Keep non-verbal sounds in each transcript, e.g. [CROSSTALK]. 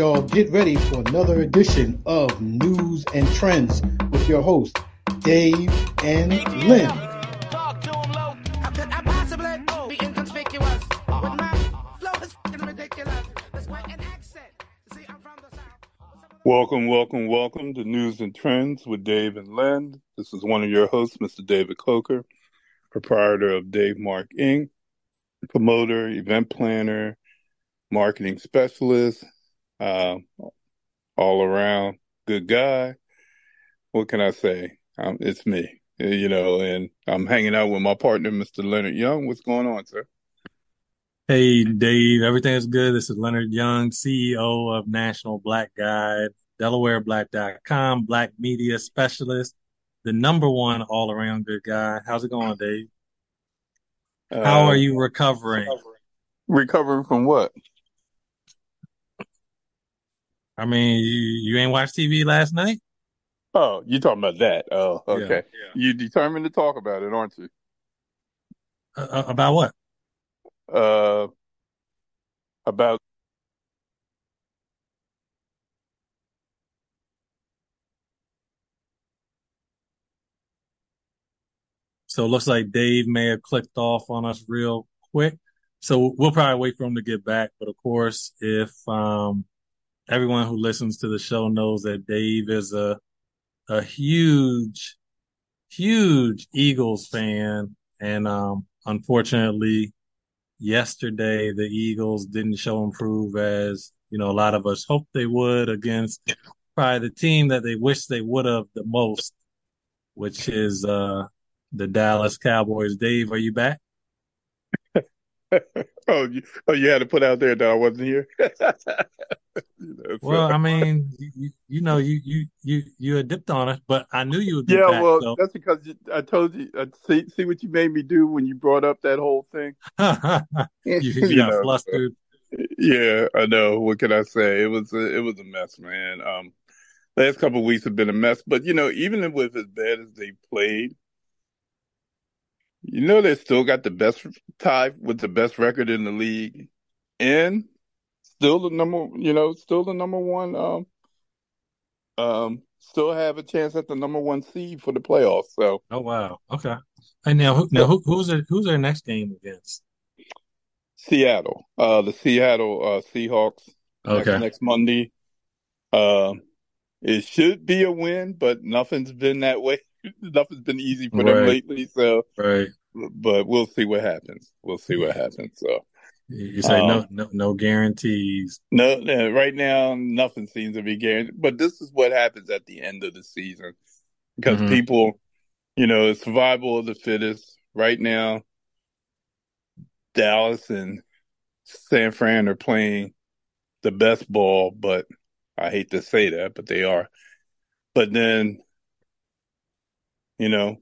y'all. Get ready for another edition of Newz and Trendz with your host, Dave and Len. Welcome, welcome, welcome to Newz and Trendz with Dave and Len. This is one of your hosts, Mr. David Coker, proprietor of Dave Mark Inc., promoter, event planner, marketing specialist, uh, all around good guy. What can I say? Um, it's me, you know, and I'm hanging out with my partner, Mr. Leonard Young. What's going on, sir? Hey, Dave. Everything is good. This is Leonard Young, CEO of National Black Guide, DelawareBlack.com, Black Media Specialist, the number one all around good guy. How's it going, Dave? How are Uh, you recovering? recovering from what? I mean, you, you ain't watched TV last night? Oh, you talking about that? Oh, Yeah. okay. You determined to talk about it, aren't you? Uh, uh, about what? Uh, about So it looks like Dave may have clicked off on us real quick. So we'll probably wait for him to get back. But of course, if um, everyone who listens to the show knows that Dave is a a huge, huge Eagles fan, and um, unfortunately, yesterday the Eagles didn't show improve as you know a lot of us hoped they would against probably the team that they wish they would have the most, which is uh, the Dallas Cowboys. Dave, are you back? [LAUGHS] oh, you, oh, you had to put out there that I wasn't here. [LAUGHS] [LAUGHS] You know, so- Well, I mean, you, you know, you you you you had dipped on it, but I knew you would be yeah, back. well, So that's because you, I told you. Uh, see, see what you made me do when you brought up that whole thing. [LAUGHS] [LAUGHS] you, you got know, flustered. Yeah, I know. What can I say? It was a, it was a mess, man. Um, last couple of weeks have been a mess. But you know, even with as bad as they played, you know, they still got the best tie with the best record in the league, and still the number. You know, still the number one. Um, um, still have a chance at the number one seed for the playoffs. So Oh wow. Okay. And now, who, now who, who's their who's their next game against? Seattle, uh, the Seattle uh, Seahawks Okay. next Monday. Um, it should be a win, but nothing's been that way. [LAUGHS] Nothing's been easy for them Right. lately. So, Right. but we'll see what happens. We'll see what happens. So, You say no um, no no guarantees. no, no, right now nothing seems to be guaranteed. But this is what happens at the end of the season because Mhm. people, you know, it's survival of the fittest. Right now, Dallas and San Fran are playing the best ball, but I hate to say that, but they are. But then, you know,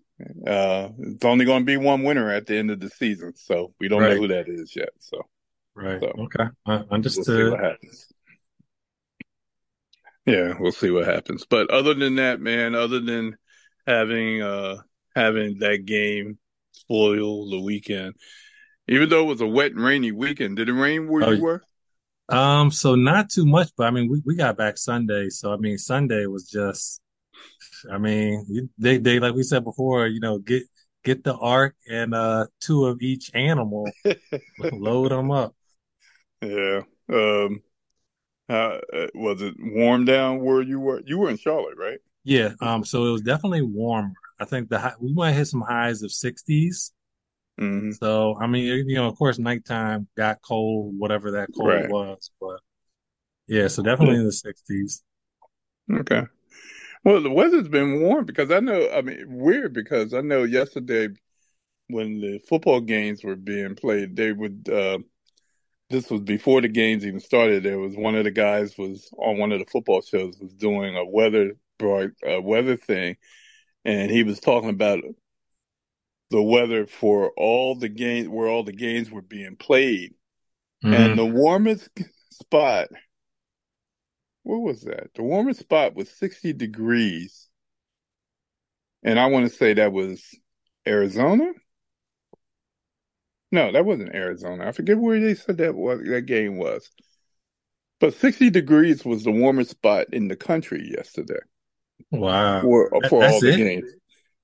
uh, it's only going to be one winner at the end of the season, so we don't know who that is yet. So Right. So, Okay. I we'll see what happens. Yeah, we'll see what happens. But other than that, man, other than having uh having that game spoil the weekend, even though it was a wet and rainy weekend, did it rain where Oh, you were? Um, so not too much, but I mean, we, we got back Sunday, so I mean, Sunday was just, I mean, they they like we said before, you know, get get the ark and uh two of each animal, [LAUGHS] load them up. Yeah. Um. How uh, was it warm down where you were? You were in Charlotte, right? Yeah, um, so it was definitely warmer. I think the high, we might hit some highs of 60s. hmm So I mean, you know, of course, nighttime got cold, whatever that cold Right. was, but yeah, so definitely in the 60s. Okay. Well, the weather's been warm because I know. I mean, weird because I know yesterday when the football games were being played, they would. Uh, this was before the games even started. There was one of the guys was on one of the football shows was doing a weather a weather thing, and he was talking about the weather for all the games where all the games were being played, Mhm. and the warmest spot. What was that? The warmest spot was 60 degrees. And I want to say that was Arizona? No, that wasn't Arizona. I forget where they said that was that game was. But 60 degrees was the warmest spot in the country yesterday. Wow. For, uh, for all the it? games.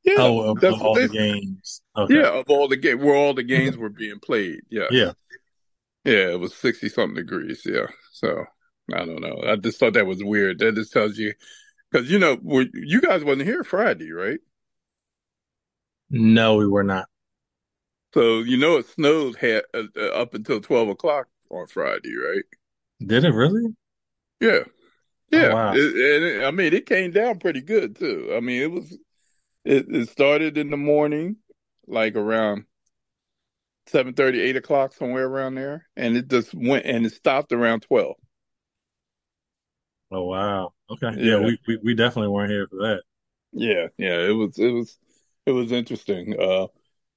Yeah. Oh, of, of all they- the games. Okay. Yeah, of all the game where all the games mm-hmm. were being played. Yeah. Yeah. Yeah, it was 60 something degrees. Yeah. So I don't know. I just thought that was weird. That just tells you, because, you know, you guys wasn't here Friday, right? No, we were not. So, you know, it snowed ha- uh, uh, up until 12 o'clock on Friday, right? Did it really? Yeah. Yeah. Oh, wow. It- and it- I mean, it came down pretty good too. I mean, it was, it, it started in the morning, like around seven thirty, eight o'clock, somewhere around there. And it just went and it stopped around 12. Oh wow. Okay. Yeah, Yeah. we, we we definitely weren't here for that. Yeah. Yeah. It was, it was, it was interesting. Uh,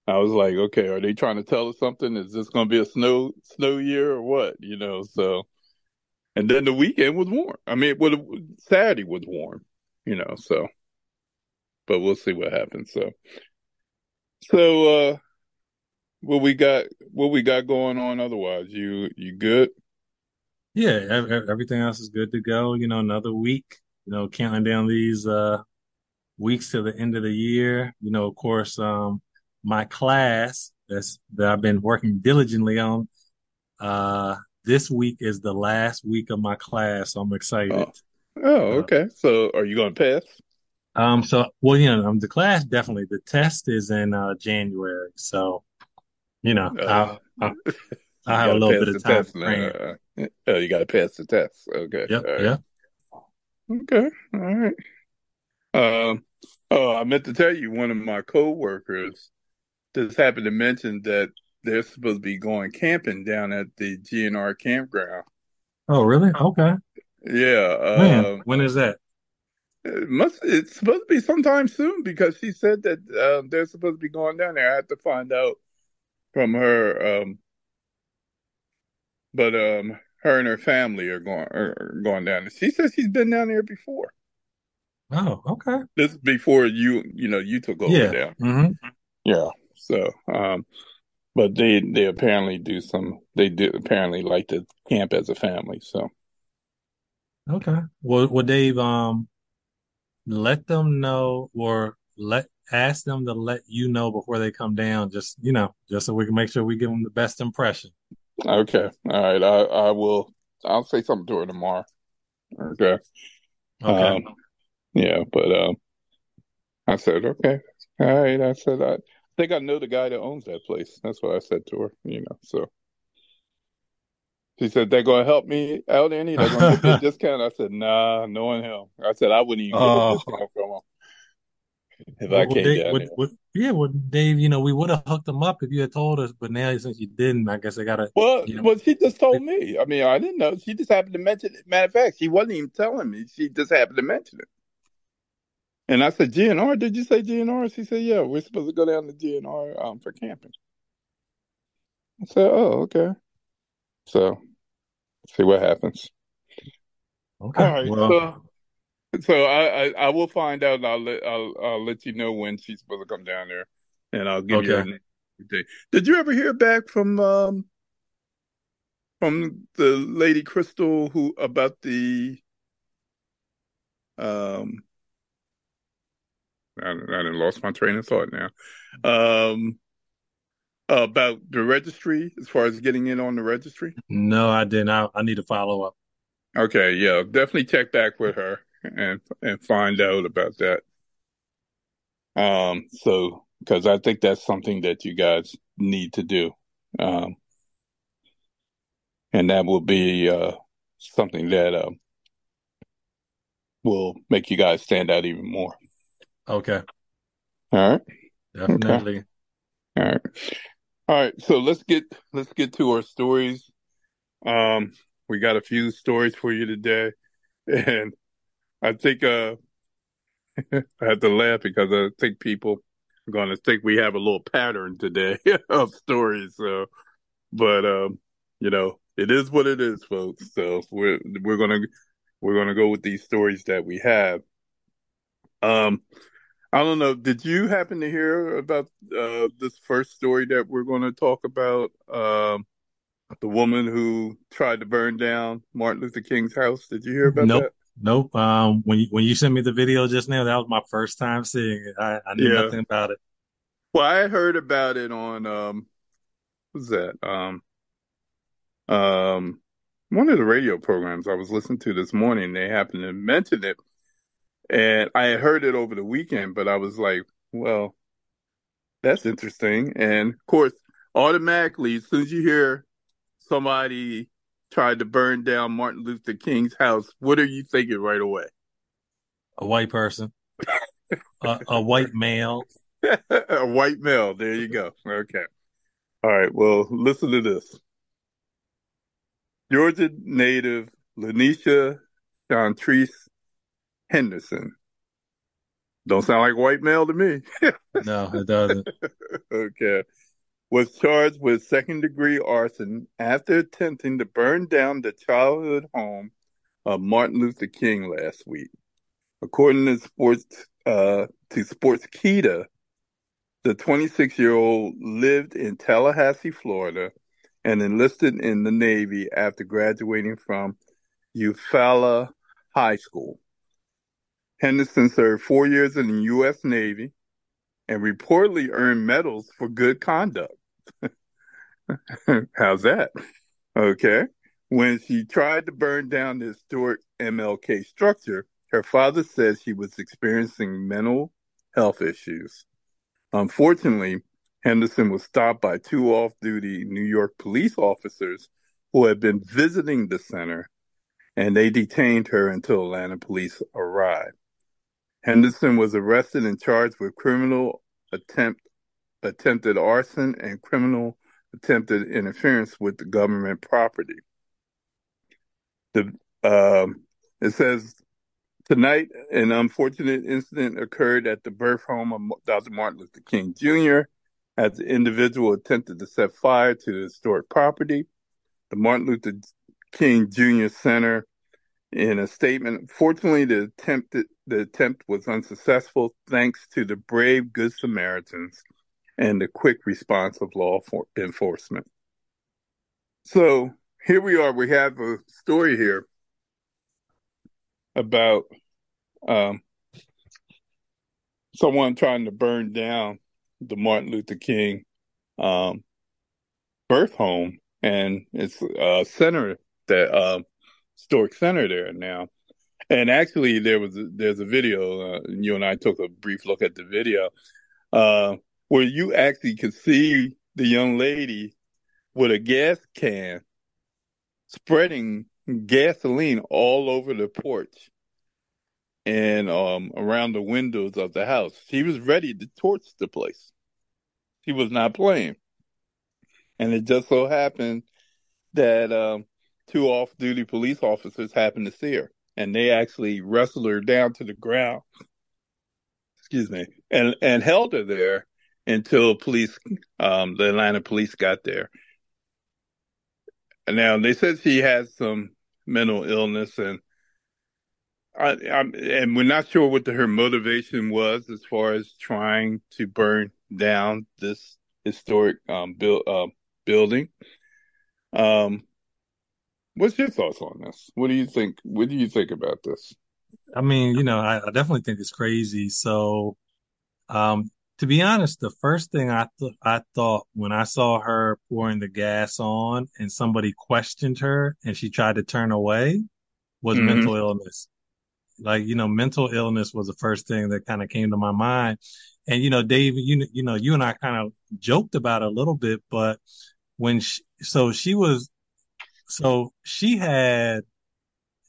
I was like, okay, are they trying to tell us something? Is this going to be a snow, snow year or what? You know, so, and then the weekend was warm. I mean, well, Saturday was warm, you know, so, but we'll see what happens. So, so, uh, what we got, what we got going on otherwise? You, you good? Yeah, ev- ev- everything else is good to go. You know, another week. You know, counting down these uh weeks to the end of the year. You know, of course, um, my class that's that I've been working diligently on. Uh, this week is the last week of my class, so I'm excited. Oh, oh, okay. So are you going to pass? Um, so well, you know, um, the class definitely. The test is in uh January, so you know, Uh, I'll, I'll, I'll have a little bit of time test to now. prepare. Uh, oh, you got to pass the test. Okay. Yep, right. yep. Okay. All right. Um, oh, I meant to tell you, one of my coworkers just happened to mention that they're supposed to be going camping down at the GNR campground. Oh, really? Okay. Yeah. Man, Um, when is that? it must, it's supposed to be sometime soon because she said that um, they're supposed to be going down there. I have to find out from her. Um, but um, her and her family are going are going down there. She says she's been down there before. Oh, okay. This is before you, you know, you took over Yeah. down. hmm Yeah. So, um, but they they apparently do some. They do apparently like to camp as a family. So, Okay. Well, well, Dave, um, let them know or let ask them to let you know before they come down. Just you know, just so we can make sure we give them the best impression. okay, all right. I I will. I'll say something to her tomorrow. Okay. Okay. Um, yeah, but um, I said okay. All right. I said I think I know the guy that owns that place. That's what I said to her. You know. So she said they're going to help me out, Annie. They're going to give [LAUGHS] me a discount. I said nah, knowing him. I said I wouldn't even get a Oh. discount from him if Well, I came Dave, down well, yeah, well, Dave, you know, we would have hooked them up if you had told us, but now since you didn't, I guess I gotta. Well, You know. well, she just told me. I mean, I didn't know. She just happened to mention it. Matter of fact, she wasn't even telling me. She just happened to mention it. And I said, GNR, did you say GNR? She said, yeah, we're supposed to go down to GNR um, for camping. I said, oh, okay. So, see what happens. Okay. All right. Well, So, so I, I, I will find out. I'll let I'll, I'll let you know when she's supposed to come down there, and I'll give you her Okay. name. Did you ever hear back from um from the lady Crystal who about the um I, I lost my train of thought now um about the registry as far as getting in on the registry? no, I didn't. I, I need to follow up. Okay, yeah, definitely check back with her and and find out about that. Um, so because I think that's something that you guys need to do, um, and that will be uh something that uh, will make you guys stand out even more. Okay. All right, Definitely. all right, all right. So let's get let's get to our stories. Um, we got a few stories for you today, [LAUGHS] and I think uh [LAUGHS] I have to laugh because I think people are going to think we have a little pattern today [LAUGHS] of stories. So, but um, you know, it is what it is, folks. So we're we're gonna we're gonna go with these stories that we have. Um, I don't know. Did you happen to hear about uh this first story that we're going to talk about? Um, the woman who tried to burn down Martin Luther King's house. Did you hear about nope. that? Nope. Um, when you, when you sent me the video just now, that was my first time seeing it. I, I knew Yeah. nothing about it. Well, I heard about it on um, what's that? Um, um, one of the radio programs I was listening to this morning. They happened to mention it, and I had heard it over the weekend, but I was like, well, that's interesting. And of course, automatically, as soon as you hear somebody tried to burn down Martin Luther King's house, what are you thinking right away? A white person, a, a white male. [LAUGHS] a white male. There you go. Okay. All right. Well, listen to this. Georgia native Lanisha Chantrice Henderson. Don't sound like white male to me. [LAUGHS] No, it doesn't. okay. Was charged with second degree arson after attempting to burn down the childhood home of Martin Luther King last week. According to sports uh, to Sportskeeda, the 26 year old lived in Tallahassee, Florida, and enlisted in the Navy after graduating from Eufaula High School. Henderson served four years in the U.S. Navy and reportedly earned medals for good conduct. [LAUGHS] How's that? Okay. When she tried to burn down the historic MLK structure, her father said she was experiencing mental health issues. Unfortunately, Henderson was stopped by two off duty New York police officers who had been visiting the center, and they detained her until Atlanta police arrived. Henderson was arrested and charged with criminal attempt, attempted arson and criminal attempted interference with the government property. The um, it says tonight an unfortunate incident occurred at the birth home of Dr. Martin Luther King Jr. as the individual attempted to set fire to the historic property. The Martin Luther King Jr. Center, in a statement, fortunately the attempt the attempt was unsuccessful thanks to the brave Good Samaritans and the quick response of law enforcement. So here we are. We have a story here about um, someone trying to burn down the Martin Luther King um, birth home, and it's a center that uh, historic center there now. And actually, there was a, there's a video. Uh, you and I took a brief look at the video uh, where you actually could see the young lady with a gas can spreading gasoline all over the porch and um, around the windows of the house. She was ready to torch the place. She was not playing. And it just so happened that um, two off duty police officers happened to see her and they actually wrestled her down to the ground. Excuse me, and and held her there until police, um, the Atlanta police got there. Now they said she has some mental illness, and I, I'm, and we're not sure what the, her motivation was as far as trying to burn down this historic um, build, uh, building. Um, What's your thoughts on this? What do you think? What do you think about this? I mean, you know, I, I definitely think it's crazy. So, um, to be honest, the first thing I th- I thought when I saw her pouring the gas on and somebody questioned her and she tried to turn away was Mhm. mental illness. Like, you know, mental illness was the first thing that kind of came to my mind. And, you know, Dave, you, you know, you and I kind of joked about it a little bit, but when she, so she was, so she had,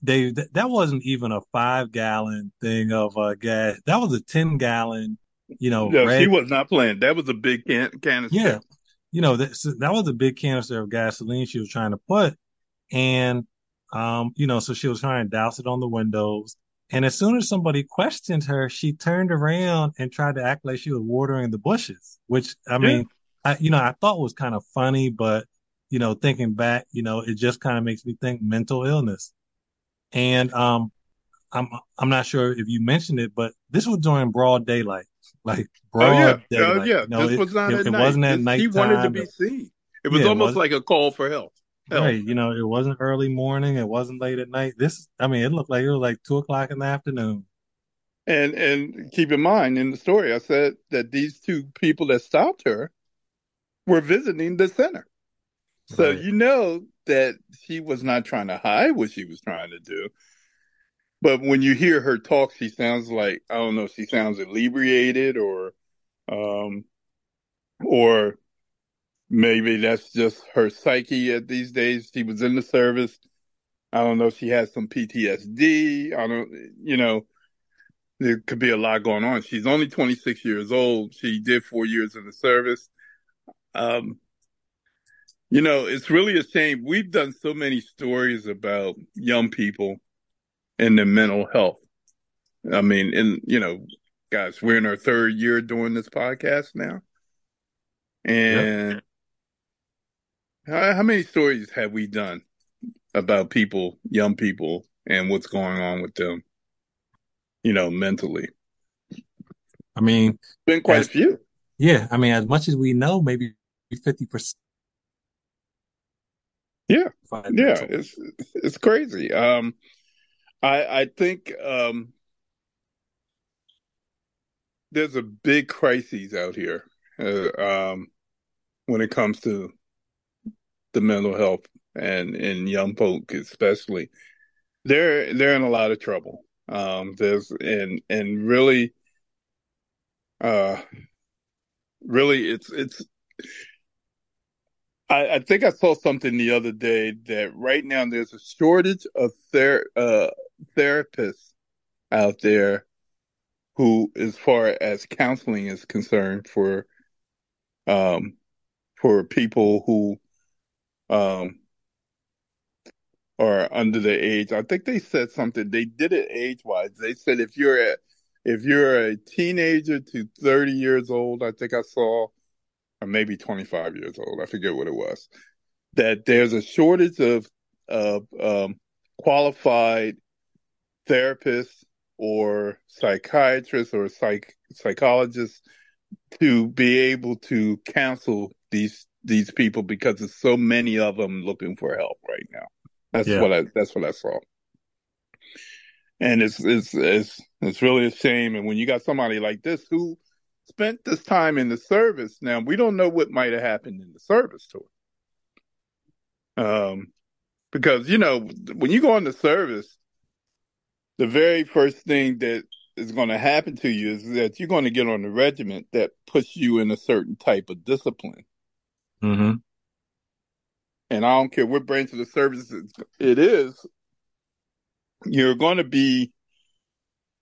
Dave, that, that wasn't even a five gallon thing of uh, gas. That was a 10 gallon, you know, Yeah, red she was not playing. That was a big can canister. Yeah. You know, that, so that was a big canister of gasoline she was trying to put. And, um, you know, so she was trying to douse it on the windows. And as soon as somebody questioned her, she turned around and tried to act like she was watering the bushes, which I mean, I, you know, I thought was kind of funny, but, you know, thinking back, you know, it just kind of makes me think mental illness. And, um, I'm, I'm not sure if you mentioned it, but this was during broad daylight, [LAUGHS] like Oh broad yeah, daylight. oh yeah. Know, this it, was not it, at it night. wasn't at nighttime. He wanted to be seen. It was Yeah, almost was- like a call for help. help. Right. You know, it wasn't early morning. It wasn't late at night. This, I mean, it looked like it was like two o'clock in the afternoon. And and keep in mind in the story, I said that these two people that stopped her were visiting the center. So Right. you know that she was not trying to hide what she was trying to do. But when you hear her talk, she sounds like I don't know, she sounds inebriated or um or maybe that's just her psyche at these days. She was in the service. I don't know if she has some PTSD. I don't you know, there could be a lot going on. She's only 26 years old. She did four years in the service. Um, you know, it's really a shame. We've done so many stories about young people and their mental health. I mean, and you know, guys, we're in our third year doing this podcast now. And how, how many stories have we done about people, young people, and what's going on with them, you know, mentally? I mean, Been quite As- a few. yeah, I mean, as much as we know, maybe 50%. Yeah. Yeah, it's it's crazy. Um, I I think um, there's a big crisis out here uh, um, when it comes to the mental health and and young folk especially. They're they're in a lot of trouble. Um, there's and and really, uh, really, it's it's. I, I think I saw something the other day that right now there's a shortage of ther uh, therapists out there who, as far as counseling is concerned, for um for people who um are under the age. I think they said something. They did it age wise. They said if you're a if you're a teenager to 30 years old, I think I saw, or maybe 25 years old. I forget what it was. That there's a shortage of of um, qualified therapists or psychiatrists or psych psychologists to be able to counsel these these people because there's so many of them looking for help right now. That's Yeah. what I that's what I saw. And it's it's it's it's really a shame. And when you got somebody like this who spent this time in the service, now we don't know what might have happened in the service to her. Um, because you know when you go into service, the very first thing that is going to happen to you is that you're going to get on a regiment that puts you in a certain type of discipline. hmm and I don't care what branch of the service it is, you're going to be.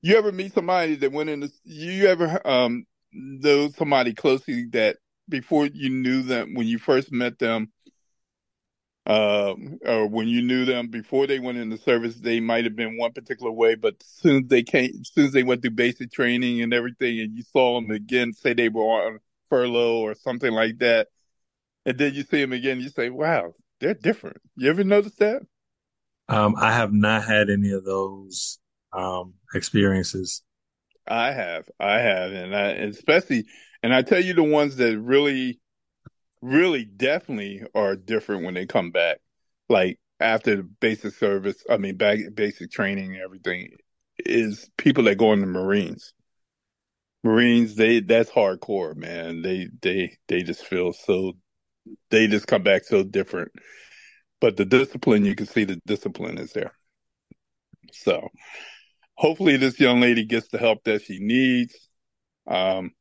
You ever meet somebody that went in? The, you ever um know somebody closely that before you knew them, when you first met them, um, or when you knew them before they went in the service, they might have been one particular way, but soon as they came, soon as they went through basic training and everything, and you saw them again, say they were on furlough or something like that, and then you see them again, you say, "Wow, they're different." You ever notice that? Um, I have not had any of those um, experiences. I have, I have, and I especially, and I tell you the ones that really, really, definitely are different when they come back, like after the basic service. I mean, back basic training and everything is people that go in the Marines. Marines, they that's hardcore, man. They they they just feel so, they just come back so different. But the discipline, you can see the discipline is there. So hopefully this young lady gets the help that she needs. Um,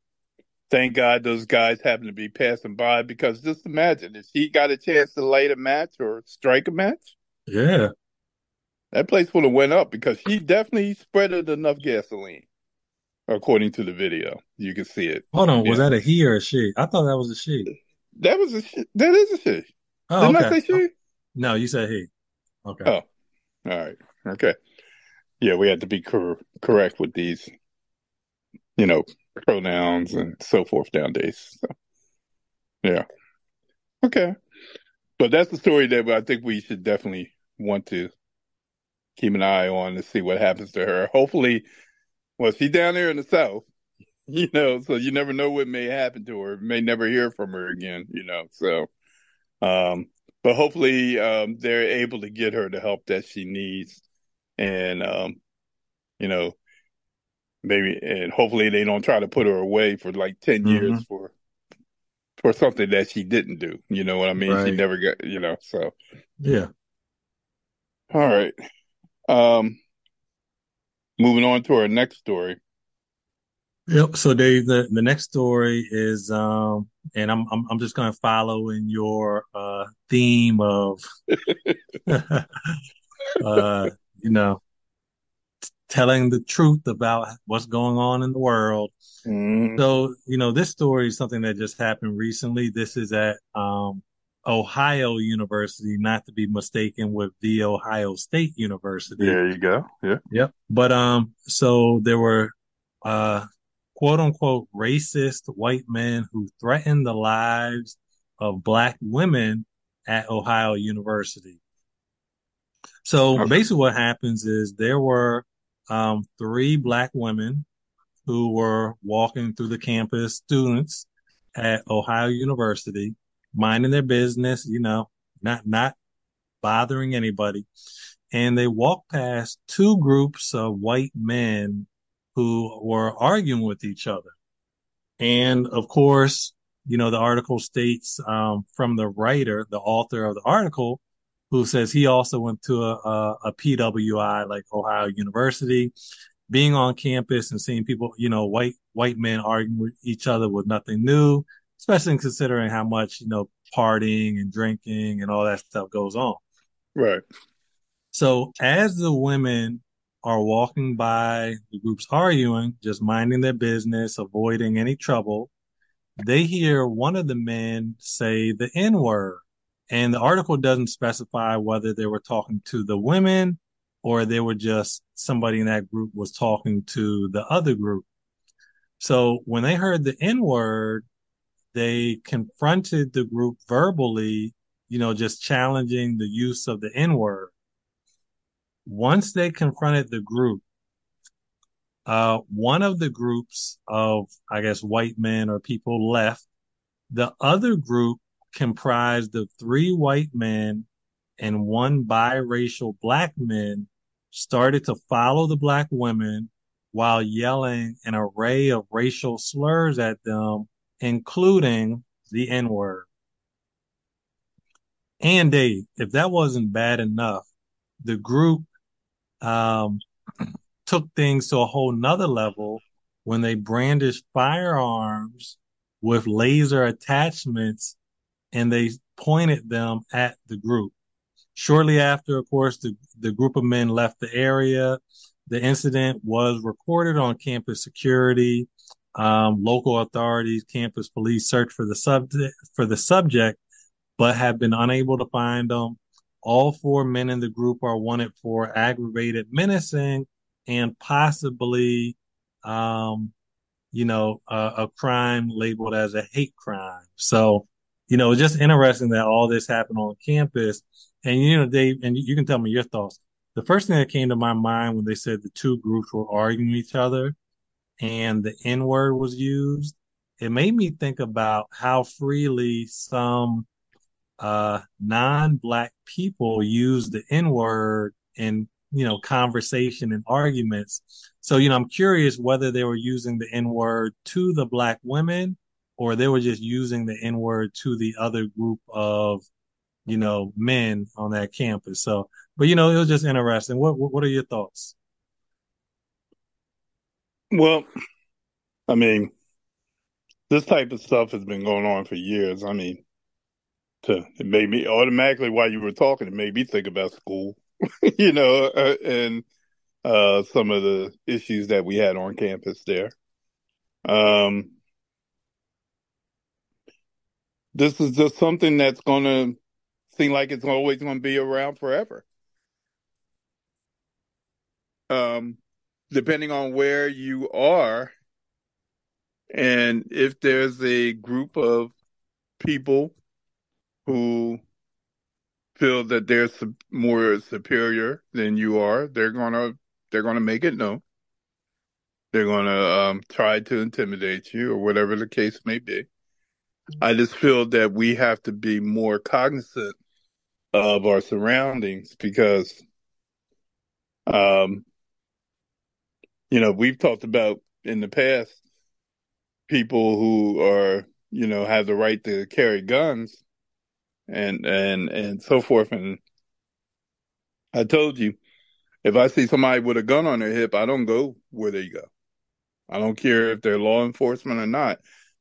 thank God those guys happen to be passing by because just imagine if she got a chance to light a match or strike a match, Yeah. that place would have went up because she definitely spreaded enough gasoline, according to the video. You can see it. Hold on. Was that a he or a she? I thought that was a she. That was a she. that is a she. Oh, Didn't I say she? No, you said he. Okay. Oh, all right. Okay. Yeah, we had to be cor- correct with these, you know, pronouns and so forth nowadays. So, yeah. Okay. But that's the story that I think we should definitely want to keep an eye on to see what happens to her. Hopefully, well, she's down there in the South, [LAUGHS] you know, so you never know what may happen to her. May never hear from her again, you know. So, um, but hopefully um, they're able to get her the help that she needs, and um, you know, maybe and hopefully they don't try to put her away for like 10 mm-hmm. years for for something that she didn't do. You know what I mean? Right. She never got, you know. So yeah. All right. Um, moving on to our next story. Yep. So Dave, the, the next story is um and I'm I'm I'm just gonna follow in your uh theme of [LAUGHS] uh you know telling the truth about what's going on in the world. Mm. So, you know, this story is something that just happened recently. This is at um Ohio University, not to be mistaken with the Ohio State University. There you go. Yeah. Yep. But um so there were uh quote unquote racist white men who threatened the lives of black women at Ohio University. So okay. basically what happens is there were um, three black women who were walking through the campus, students at Ohio University, minding their business, you know, not, not bothering anybody. And they walked past two groups of white men who were arguing with each other. And of course, you know, the article states um, from the writer, the author of the article, who says he also went to a, a, a PWI like Ohio University. Being on campus and seeing people, you know, white white men arguing with each other was nothing new, especially considering how much you know partying and drinking and all that stuff goes on. Right. So as the women are walking by the groups arguing, just minding their business, avoiding any trouble, they hear one of the men say the N word. And the article doesn't specify whether they were talking to the women or they were just somebody in that group was talking to the other group. So when they heard the N word, they confronted the group verbally, you know, just challenging the use of the N word once they confronted the group, uh, one of the groups of, I guess, white men or people left. The other group comprised of three white men and one biracial black man started to follow the black women while yelling an array of racial slurs at them, including the N word. And Dave, if that wasn't bad enough, the group um, [CLEARS THROAT] took things to a whole nother level when they brandished firearms with laser attachments and they pointed them at the group. Shortly after, of course, the, the group of men left the area. The incident was recorded on campus security. Um, local authorities, campus police searched for the subject, for the subject, but have been unable to find them. All four men in the group are wanted for aggravated menacing and possibly, um, you know, a crime labeled as a hate crime. So, you know, it's just interesting that all this happened on campus. And, you know, Dave, and you can tell me your thoughts. The first thing that came to my mind when they said the two groups were arguing each other and the N word was used, it made me think about how freely some uh, non-black people use the N-word in, you know, conversation and arguments. So, you know, I'm curious whether they were using the N-word to the black women or they were just using the N-word to the other group of, you know, men on that campus. So, but you know, it was just interesting. What, what are your thoughts? Well, I mean, this type of stuff has been going on for years. I mean, to it made me automatically while you were talking, it made me think about school, [LAUGHS] you know, uh, and uh, some of the issues that we had on campus there. Um, this is just something that's going to seem like it's always going to be around forever. Um, depending on where you are, and if there's a group of people who feel that they're more superior than you are, they're gonna they're gonna make it known. They're gonna um, try to intimidate you or whatever the case may be. I just feel that we have to be more cognizant of our surroundings because, um, you know, we've talked about in the past people who are, you know, have the right to carry guns and, and, and so forth. And I told you, if I see somebody with a gun on their hip, I don't go where they go. I don't care if they're law enforcement or not,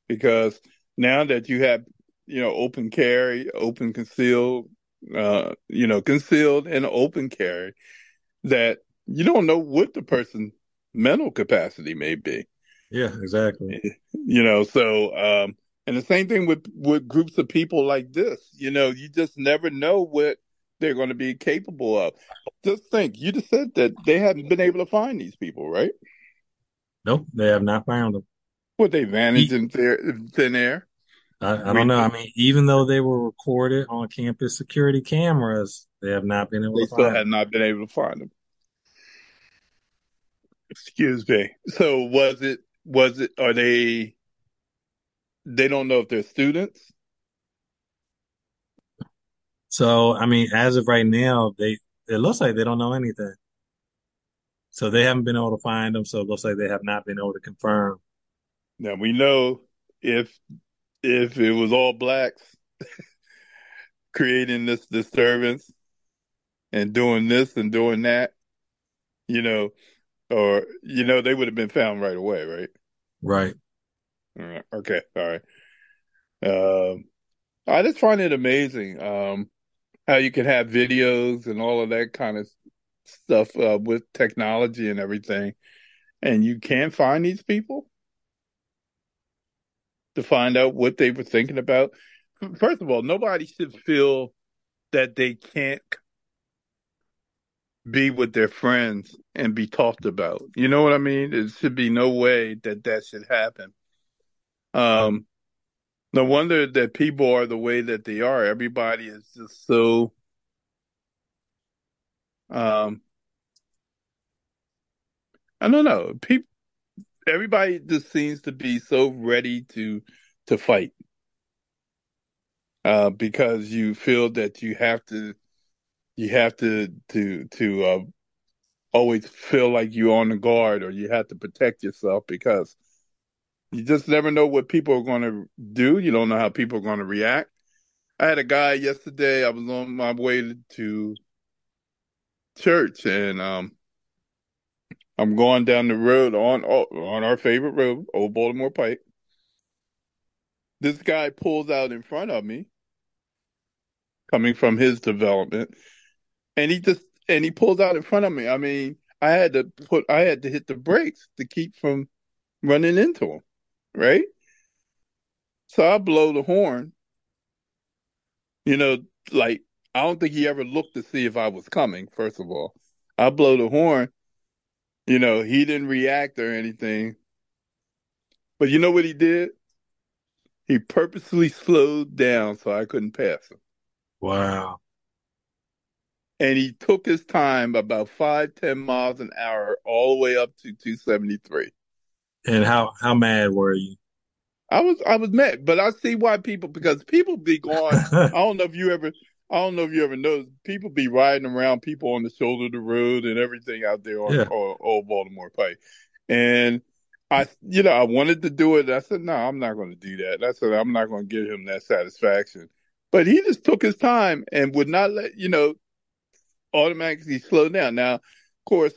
because now that you have, you know, open carry, open concealed, uh, you know, concealed and open carry, that you don't know what the person's mental capacity may be. Yeah, exactly. You know, so um, and the same thing with with groups of people like this. You know, you just never know what they're going to be capable of. Just think, you just said that they haven't been able to find these people, right? Nope, they have not found them. What they vanished in thin air? I, I don't know. I mean, even though they were recorded on campus security cameras, they have not been able they to still find have them. not been able to find them. Excuse me. So was it? Was it? Are they? They don't know if they're students. So, I mean, as of right now, they it looks like they don't know anything. So they haven't been able to find them. So it looks like they have not been able to confirm. Now we know if if it was all blacks [LAUGHS] creating this disturbance and doing this and doing that, you know, or you know, they would have been found right away, right? Right. All right. Okay. All right. Um, I just find it amazing um, how you can have videos and all of that kind of stuff uh, with technology and everything, and you can't find these people to find out what they were thinking about. First of all, nobody should feel that they can't be with their friends and be talked about. You know what I mean? There should be no way that that should happen. Um, no wonder that people are the way that they are. Everybody is just so, um, I don't know. People, everybody just seems to be so ready to to fight uh, because you feel that you have to you have to to to uh, always feel like you're on the guard or you have to protect yourself because you just never know what people are going to do. You don't know how people are going to react. I had a guy yesterday. I was on my way to church, and um, I'm going down the road on oh, on our favorite road, Old Baltimore Pike. This guy pulls out in front of me, coming from his development, and he just and he pulls out in front of me. I mean, I had to put I had to hit the brakes to keep from running into him, right? So I blow the horn. You know, like I don't think he ever looked to see if I was coming. First of all, I blow the horn. You know, he didn't react or anything. But you know what he did? He purposely slowed down so I couldn't pass him. Wow. And he took his time about five, ten miles an hour all the way up to 273. And how how mad were you? I was I was mad, but I see why people because people be [LAUGHS] going. I don't know if you ever I don't know if you ever noticed people be riding around people on the shoulder of the road and everything out there on, Yeah. Old Baltimore Pike. And I, you know, I wanted to do it. I said, no, I'm not going to do that. I said, I'm not going to give him that satisfaction. But he just took his time and would not let, you know, automatically slow down. Now, of course,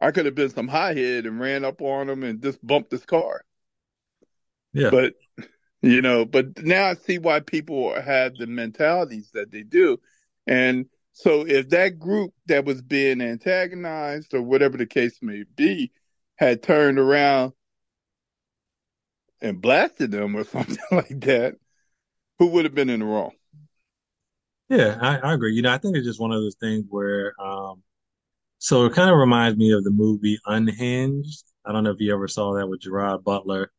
I could have been some high head and ran up on him and just bumped his car. Yeah. But you know, but now I see why people have the mentalities that they do. And so if that group that was being antagonized or whatever the case may be had turned around and blasted them or [LAUGHS] something like that, who would have been in the wrong? Yeah, I, I agree. You know, I think it's just one of those things where, um, so it kind of reminds me of the movie Unhinged. I don't know if you ever saw that with Gerard Butler,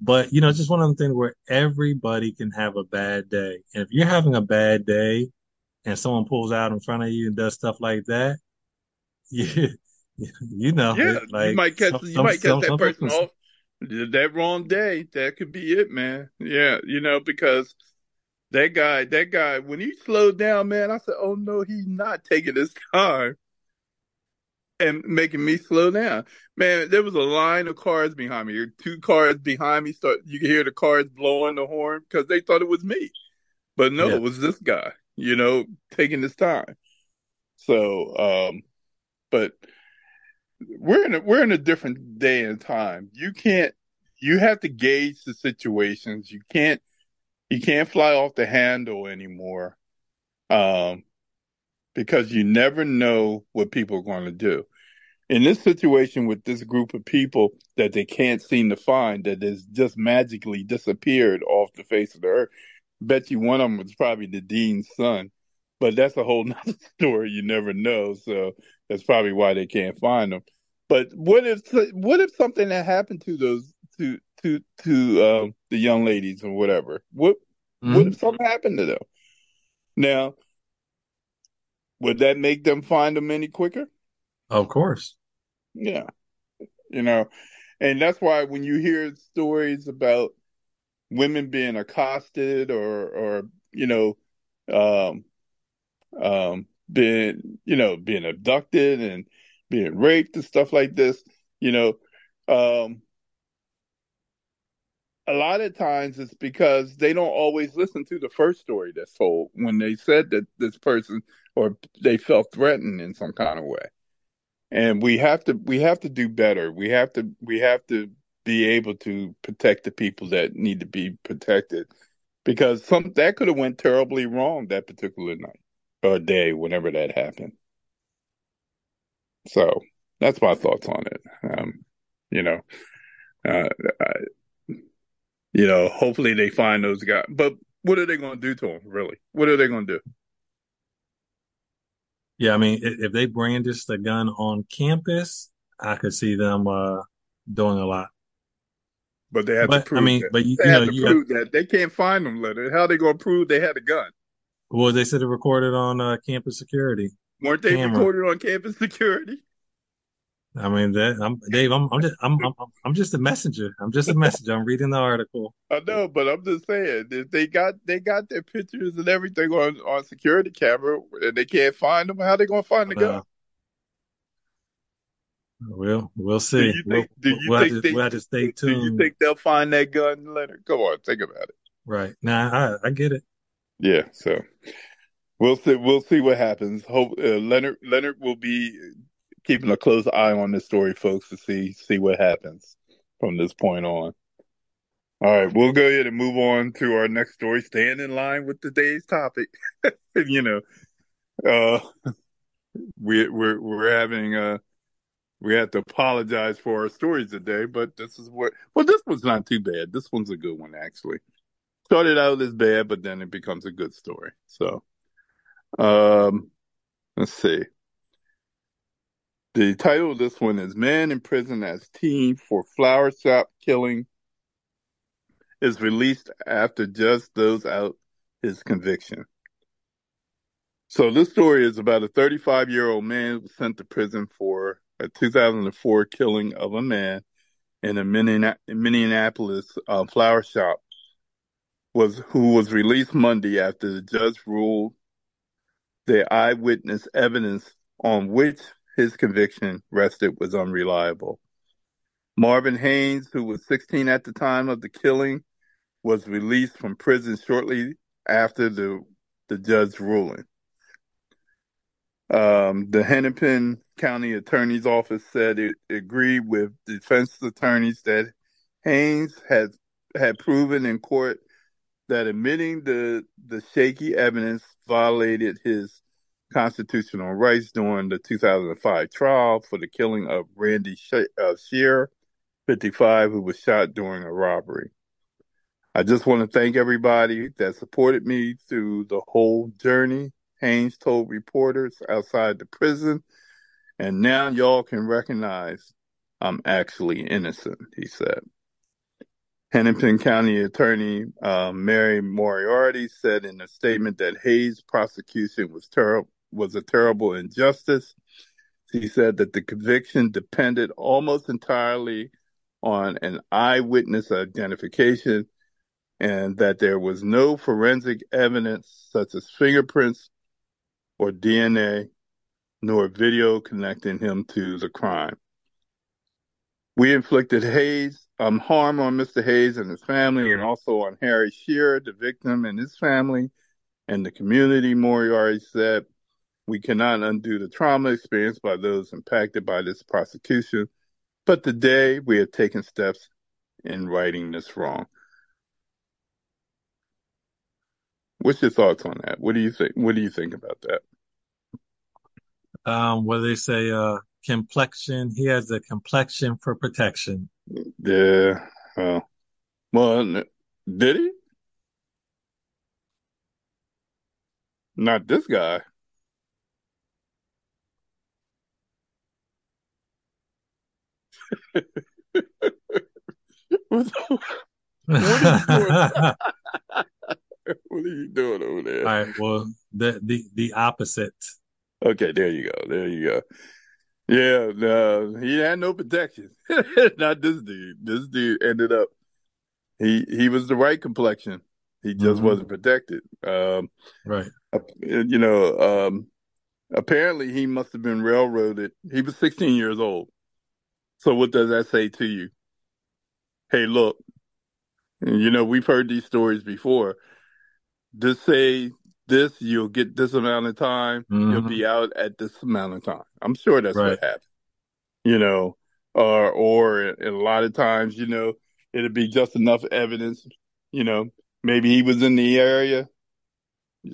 but you know, it's just one of the things where everybody can have a bad day. And if you're having a bad day and someone pulls out in front of you and does stuff like that, [LAUGHS] you, you know, Yeah, like you might catch some, you might catch that person off that wrong day. That could be it, man. Yeah, you know, because That guy, that guy, when he slowed down, man, I said, "Oh no, he's not taking his time." And making me slow down. Man, there was a line of cars behind me. Two cars behind me. Start you could hear the cars blowing the horn because they thought it was me, but no, yeah. it was this guy. You know, taking his time. So, um, but we're in a, we're in a different day and time. You can't. You have to gauge the situations. You can't. You can't fly off the handle anymore. Um, because you never know what people are going to do. In this situation with this group of people that they can't seem to find, that has just magically disappeared off the face of the earth, bet you one of them was probably the dean's son. But that's a whole [LAUGHS] nother story. You never know. So that's probably why they can't find them. But what if what if something that happened to those to to to um, the young ladies or whatever? What mm-hmm. what if something happened to them? Now, would that make them find them any quicker? Of course. Yeah. You know, and that's why when you hear stories about women being accosted or or you know um um being you know being abducted and being raped and stuff like this, you know, um a lot of times it's because they don't always listen to the first story that's told when they said that this person or they felt threatened in some kind of way. And we have to we have to do better. We have to we have to be able to protect the people that need to be protected because some that could have went terribly wrong that particular night or day whenever that happened. So that's my thoughts on it. Um, you know uh, I, you know, hopefully they find those guys. But what are they going to do to them? Really, what are they going to do? Yeah, I mean, if they brandish the gun on campus, I could see them uh, doing a lot. But they have but, to prove. I mean, that. but you, you know, you prove that they can't find them. Letter. How are they going to prove they had a gun? Well, they said it recorded on uh, campus security. Weren't they camera. recorded on campus security? I mean that I'm Dave. I'm, I'm just I'm, I'm I'm just a messenger. I'm just a messenger. I'm reading the article. [LAUGHS] I know, but I'm just saying if they got they got their pictures and everything on on security camera, and they can't find them. How they gonna find the gun? Uh, we'll we'll see. Do you think, we'll, do you we'll, think have to, they, we'll have to stay tuned. Do you think they'll find that gun later? Come on, think about it. Right now, nah, I I get it. Yeah, so we'll see. We'll see what happens. Hope uh, Leonard Leonard will be keeping a close eye on this story, folks, to see see what happens from this point on. All right, we'll go ahead and move on to our next story, staying in line with today's topic. [LAUGHS] you know, uh, we, we're we're having uh we have to apologize for our stories today, but this is what well, this one's not too bad. This one's a good one actually. Started out as bad, but then it becomes a good story. So, um, let's see. The title of this one is Man in Prison as Teen for Flower Shop Killing is released after judge throws out his conviction. So this story is about a 35 year old man who was sent to prison for a 2004 killing of a man in a Minneapolis uh, flower shop was who was released Monday after the judge ruled the eyewitness evidence on which his conviction rested was unreliable. Marvin Haynes, who was 16 at the time of the killing, was released from prison shortly after the the judge's ruling. Um, the Hennepin County Attorney's Office said it agreed with defense attorneys that Haynes had had proven in court that admitting the the shaky evidence violated his constitutional rights during the 2005 trial for the killing of Randy uh, Sherer, 55, who was shot during a robbery. I just want to thank everybody that supported me through the whole journey. Haynes told reporters outside the prison, and now y'all can recognize I'm actually innocent, he said. Hennepin County Attorney uh, Mary Moriarty said in a statement that Hayes' prosecution was terrible was a terrible injustice. He said that the conviction depended almost entirely on an eyewitness identification and that there was no forensic evidence such as fingerprints or DNA, nor video connecting him to the crime. We inflicted Hayes um, harm on Mr. Hayes and his family, and also on Harry Sherer, the victim, and his family, and the community. Moriarty said, "We cannot undo the trauma experienced by those impacted by this prosecution, but today we have taken steps in righting this wrong." What's your thoughts on that? What do you think? What do you think about that? Um, what they say, uh, complexion. He has a complexion for protection. Yeah. Uh, well, did he? Not this guy. What are you doing over there? All right. Well, the the the opposite. Okay, there you go. There you go. Yeah, no, he had no protection. [LAUGHS] Not this dude. This dude ended up he he was the right complexion. He just mm-hmm. wasn't protected. Um, right. You know, um, apparently he must have been railroaded. He was 16 years old. So what does that say to you? Hey, look, you know, we've heard these stories before just say this, you'll get this amount of time, mm-hmm. you'll be out at this amount of time. I'm sure that's right. what happened. You know, or or a lot of times, you know, it'll be just enough evidence. You know, maybe he was in the area.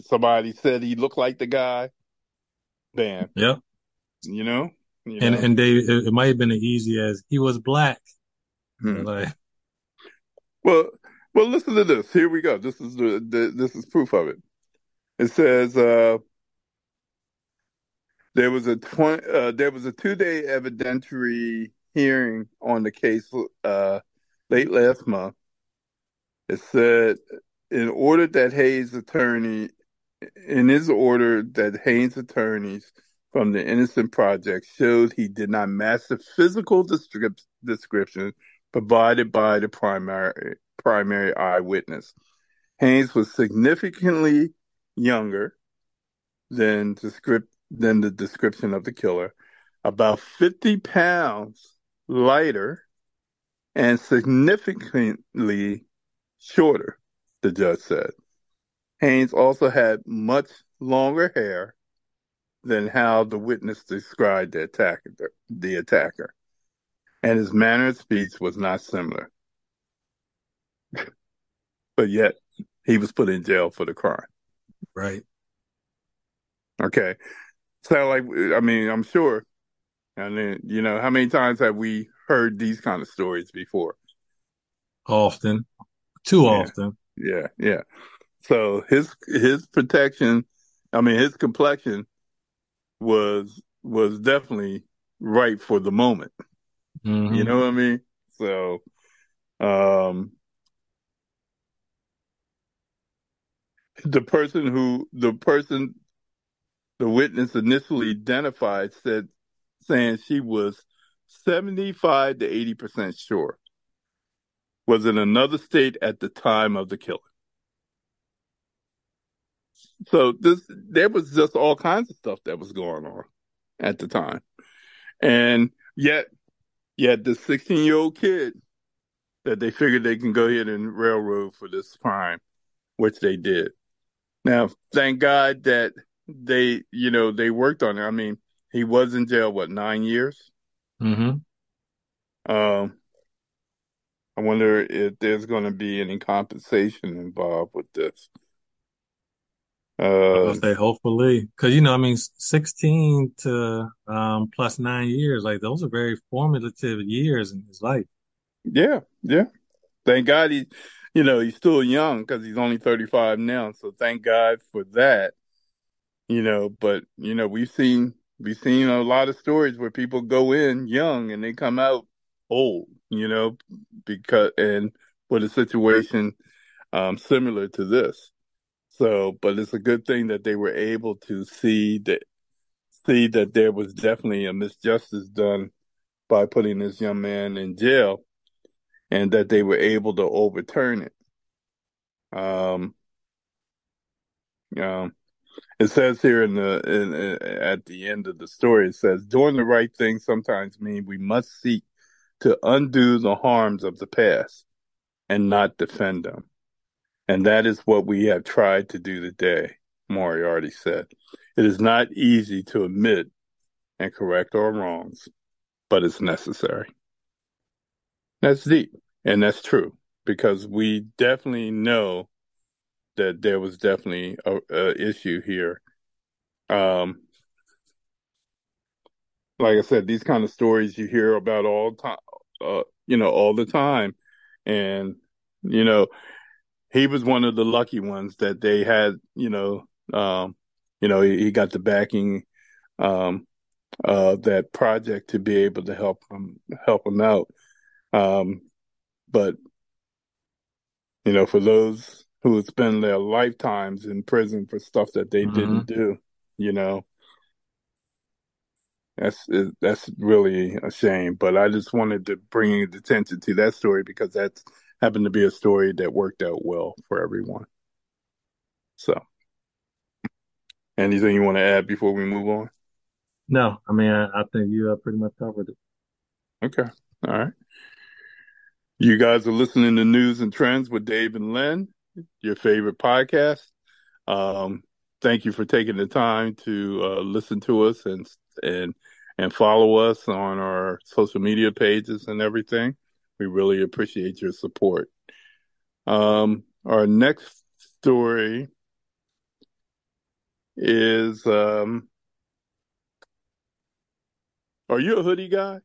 Somebody said he looked like the guy. Bam. Yeah. You know. You and know? and they it, it might have been as easy as he was black. Hmm. Like, well, well, listen to this. Here we go. This is the, the this is proof of it. It says uh, there was a tw- uh, there was a two day evidentiary hearing on the case uh, late last month. It said in order that Hayes attorney in his order that Hayes attorneys from the Innocent Project showed he did not match the physical descrip- description provided by the primary primary eyewitness. Hayes was significantly younger than, descript, than the description of the killer, about 50 pounds lighter, and significantly shorter, the judge said. Hayes also had much longer hair than how the witness described the attacker, the attacker, and his manner of speech was not similar [LAUGHS] but yet he was put in jail for the crime. Right. Okay. So, like, I mean, I'm sure. And then, you know, how many times have we heard these kind of stories before? Often. Too yeah. often. Yeah. Yeah. So his, his protection, I mean, his complexion was, was definitely right for the moment. Mm-hmm. You know what I mean? So, um, the person who the person the witness initially identified said saying she was 75 to 80 percent sure was in another state at the time of the killing so this there was just all kinds of stuff that was going on at the time and yet yet the 16 year old kid that they figured they can go ahead and railroad for this crime which they did now, thank God that they, you know, they worked on it. I mean, he was in jail, what, nine years? Mm-hmm. Um, I wonder if there's going to be any compensation involved with this. Uh, I say hopefully, because you know, I mean, sixteen to um, plus nine years, like those are very formative years in his life. Yeah, yeah. Thank God he you know, he's still young because he's only 35 now. So thank God for that. You know, but you know, we've seen we've seen a lot of stories where people go in young and they come out old, you know, because and with a situation um, similar to this. So, but it's a good thing that they were able to see that see that there was definitely a misjustice done by putting this young man in jail and that they were able to overturn it. Um, um, it says here in the in, in, at the end of the story, it says, "Doing the right thing sometimes means we must seek to undo the harms of the past and not defend them, and that is what we have tried to do today." Moriarty said, "It is not easy to admit and correct our wrongs, but it's necessary." That's deep, and that's true because we definitely know that there was definitely a, a issue here. Um, like I said, these kind of stories you hear about all time, uh, you know, all the time, and you know, he was one of the lucky ones that they had, you know, um, you know, he, he got the backing um, of that project to be able to help him help him out. Um, but you know, for those who spend their lifetimes in prison for stuff that they mm-hmm. didn't do, you know, that's that's really a shame. But I just wanted to bring attention to that story because that's happened to be a story that worked out well for everyone. So, anything you want to add before we move on? No, I mean I, I think you uh, pretty much covered it. Okay, all right. You guys are listening to Newz and Trendz with Dave and Len, your favorite podcast. Um, thank you for taking the time to uh, listen to us and and and follow us on our social media pages and everything. We really appreciate your support. Um, our next story is um, Are you a hoodie guy?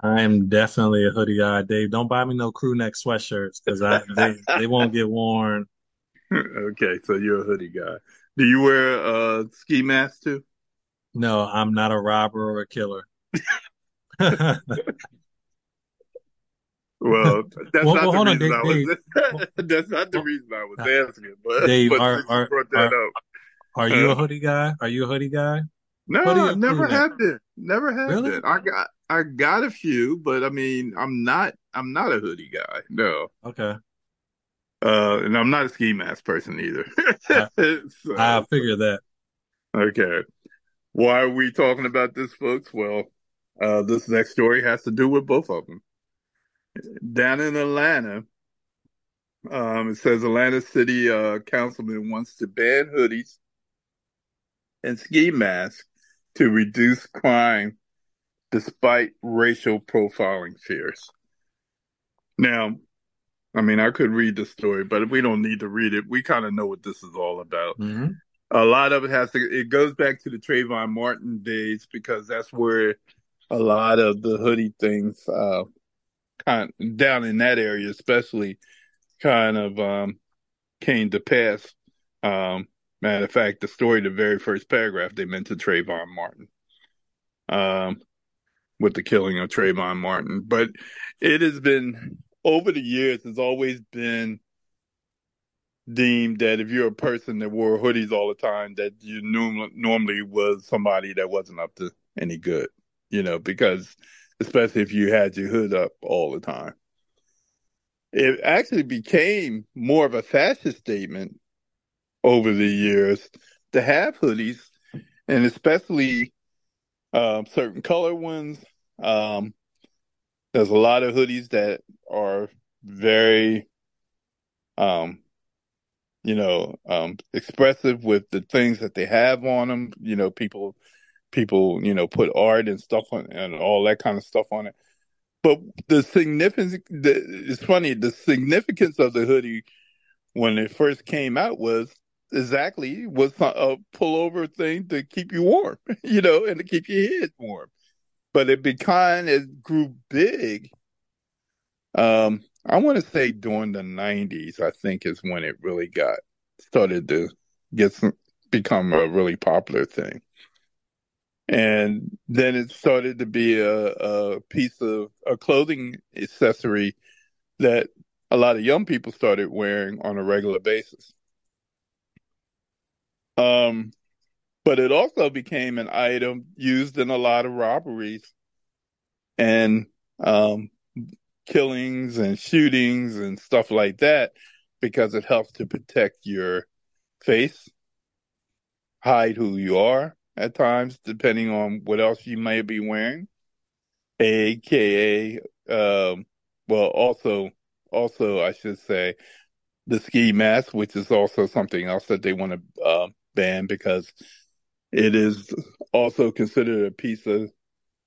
I am definitely a hoodie guy, Dave. Don't buy me no crew neck sweatshirts because I they, they won't get worn. [LAUGHS] okay, so you're a hoodie guy. Do you wear a ski mask too? No, I'm not a robber or a killer. [LAUGHS] [LAUGHS] well, [LAUGHS] that's well, not well, the hold on, reason Dave, I was. Dave, [LAUGHS] that's not the reason I was asking. But, [LAUGHS] Dave, but are you are brought that are, up, are you a hoodie guy? Are you a hoodie guy? no, Hoodie I never have been. Never have Really? been. I got I got a few, but I mean, I'm not I'm not a hoodie guy. No. Okay, Uh, and I'm not a ski mask person either. I, so, I figured that. okay. Why are we talking about this, folks? Well, uh, this next story has to do with both of them. Down in Atlanta, um, it says Atlanta City uh, Councilman wants to ban hoodies and ski masks to reduce crime despite racial profiling fears. Now, I mean, I could read the story, but we don't need to read it. We kind of know what this is all about. hmm A lot of it has to, it goes back to the Trayvon Martin days because that's where a lot of the hoodie things, uh, kind of, down in that area, especially kind of, um, came to pass. Um, matter of fact, the story, the very first paragraph, they mentioned Trayvon Martin, um, with the killing of Trayvon Martin. But it has been, over the years, it's always been deemed that if you're a person that wore hoodies all the time, that you norm- normally was somebody that wasn't up to any good, you know, because especially if you had your hood up all the time. It actually became more of a fashion statement over the years to have hoodies, and especially um, certain color ones. Um, there's a lot of hoodies that are very, um, you know, um, expressive with the things that they have on them. You know, people, people, you know, put art and stuff on and all that kind of stuff on it. But the significance, the, it's funny, the significance of the hoodie when it first came out was exactly was a pullover thing to keep you warm, [LAUGHS] you know, and to keep your head warm. But it became, it grew big. Um, I want to say during the '90s, I think is when it really got started to get some, become a really popular thing. And then it started to be a, a piece of a clothing accessory that a lot of young people started wearing on a regular basis. Um, but it also became an item used in a lot of robberies and um, killings and shootings and stuff like that because it helps to protect your face, hide who you are at times, depending on what else you may be wearing. AKA, um, well, also, also, I should say, the ski mask, which is also something else that they want to uh, ban because it is also considered a piece of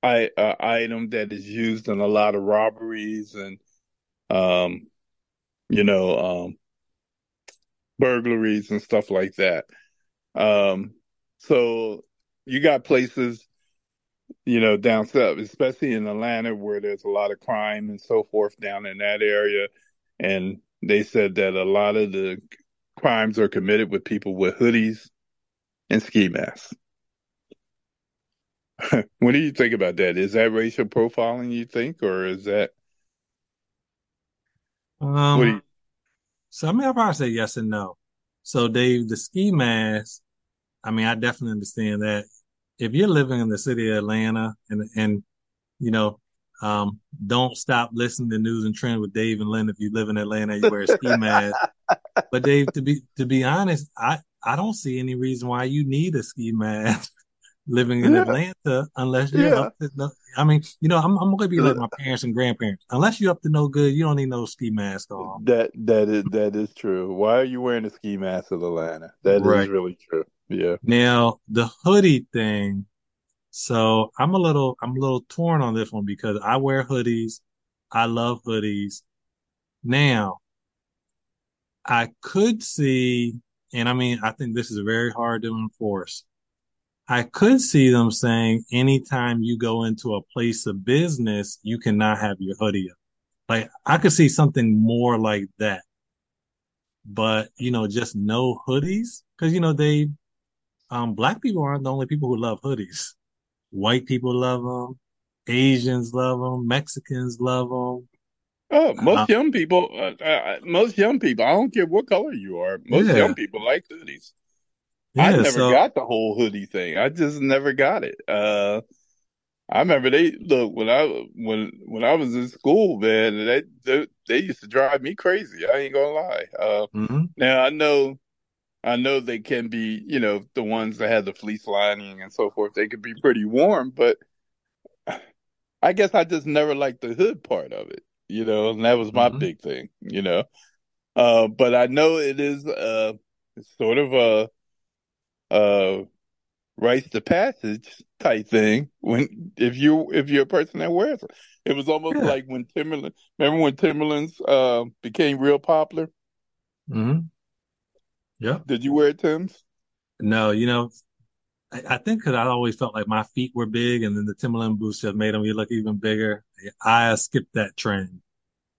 I, uh, item that is used in a lot of robberies and, um, you know, um, burglaries and stuff like that. Um, so you got places, you know, down south, especially in Atlanta, where there's a lot of crime and so forth down in that area. And they said that a lot of the crimes are committed with people with hoodies and ski masks. [LAUGHS] what do you think about that? Is that racial profiling, you think, or is that? Um, you... so I mean, I'll probably say yes and no. So Dave, the ski mask, I mean, I definitely understand that. If you're living in the city of Atlanta and and you know, um, don't stop listening to Newz and Trendz with Dave and Len if you live in Atlanta, you wear a ski [LAUGHS] mask. But Dave, to be to be honest, I I don't see any reason why you need a ski mask [LAUGHS] living in yeah. Atlanta unless you're yeah. up to no, I mean, you know, I'm I'm gonna be like my parents and grandparents. Unless you're up to no good, you don't need no ski mask on. That that is that is true. Why are you wearing a ski mask in Atlanta? That right. is really true. Yeah. Now the hoodie thing. So I'm a little I'm a little torn on this one because I wear hoodies. I love hoodies. Now I could see, and I mean, I think this is very hard to enforce. I could see them saying anytime you go into a place of business, you cannot have your hoodie up. Like I could see something more like that. But, you know, just no hoodies. Cause, you know, they, um, black people aren't the only people who love hoodies. White people love them. Asians love them. Mexicans love them. Oh, most uh, young people, uh, uh, most young people, I don't care what color you are, most yeah. young people like hoodies. Yeah, I never so, got the whole hoodie thing. I just never got it. Uh, I remember they look when I when when I was in school, man. They they, they used to drive me crazy. I ain't gonna lie. Uh, mm-hmm. Now I know, I know they can be, you know, the ones that have the fleece lining and so forth. They could be pretty warm, but I guess I just never liked the hood part of it. You know, and that was my mm-hmm. big thing. You know, uh, but I know it is uh, sort of a uh rites to passage type thing when if you if you're a person that wears it. It was almost yeah. like when Timberland remember when Timberlands uh became real popular? Mm-hmm. Yeah. Did you wear Tims? No, you know, I, I think because I always felt like my feet were big, and then the Timberland boots just made them look even bigger. I skipped that trend.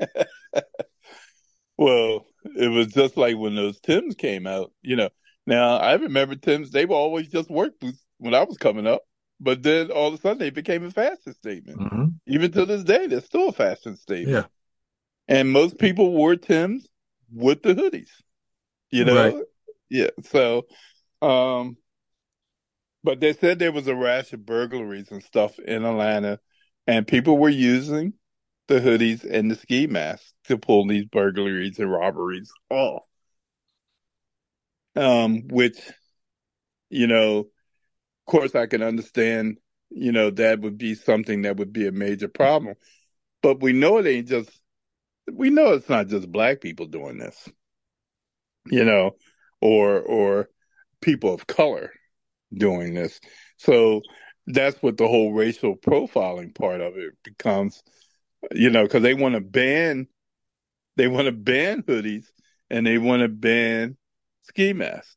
[LAUGHS] well, it was just like when those Tims came out. You know, now I remember Tim's; they were always just work boots when I was coming up, but then all of a sudden they became a fashion statement. Mm-hmm. Even to this day, they're still a fashion statement. Yeah. And most people wore Tim's with the hoodies. You know, right. yeah. So, um, but they said there was a rash of burglaries and stuff in Atlanta, and people were using the hoodies and the ski masks to pull these burglaries and robberies off um, which, you know, of course, I can understand, you know, that would be something that would be a major problem. But we know it ain't just, we know it's not just black people doing this, you know, or, or people of color doing this. So that's what the whole racial profiling part of it becomes, you know, because they want to ban, they want to ban hoodies and they want to ban ski masks.